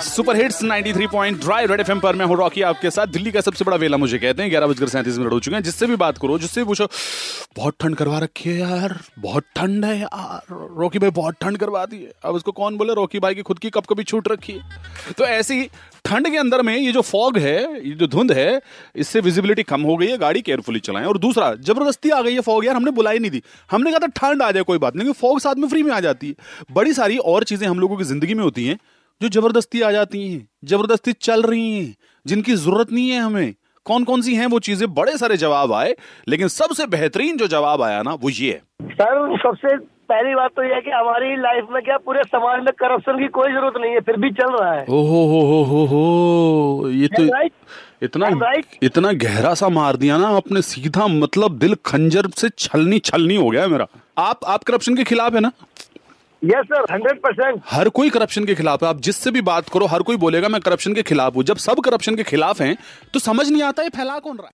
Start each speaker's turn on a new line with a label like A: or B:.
A: Super hits 93 point ड्राई Red FM पर मैं हूँ रॉकी आपके साथ। दिल्ली का सबसे बड़ा वेला मुझे कहते हैं, ग्यारह बजकर सैंतीस मिनट हो चुके हैं, जिससे भी बात करो, जिससे भी पूछो। बहुत ठंड करवा रखी है यार, बहुत ठंड है यार। रॉकी भाई, बहुत ठंड करवा दी है। अब उसको कौन बोले? रॉकी भाई की खुद की कब कभी छूट रखी है। तो ऐसी ठंड के अंदर में ये जो फॉग है, ये जो धुंध है, इससे विजिबिलिटी कम हो गई है, गाड़ी केयरफुली चलाएँ। और दूसरा, ज़बरदस्ती आ गई है फॉग यार, हमने बुलाई नहीं दी हमने कहा था ठंड आ जाए, कोई बात नहीं फॉग साथ में फ्री में आ जाती है। बड़ी सारी और चीज़ें हम लोगों की ज़िंदगी में होती हैं जो ज़बरदस्ती आ जाती हैं ज़बरदस्ती चल रही हैं जिनकी ज़रूरत नहीं है हमें। कौन कौन सी हैं वो चीज़ें? बड़े सारे जवाब आए लेकिन सबसे बेहतरीन जो जवाब आया ना वो ये है।
B: सर सबसे पहली बात तो यह है कि हमारी लाइफ में क्या पूरे समाज में करप्शन की कोई ज़रूरत नहीं है फिर भी चल रहा है।
A: ओ हो हो हो हो ये तो? इतना? इतना गहरा सा मार दिया ना आपने सीधा मतलब दिल खंजर से छलनी छलनी हो गया मेरा। आप आप करप्शन के खिलाफ है ना?
B: यस सर हंड्रेड परसेंट
A: हर कोई करप्शन के खिलाफ है। आप जिससे भी बात करो, हर कोई बोलेगा, मैं करप्शन के खिलाफ हूँ। जब सब करप्शन के खिलाफ हैं तो समझ नहीं आता है फैला कौन रहा है।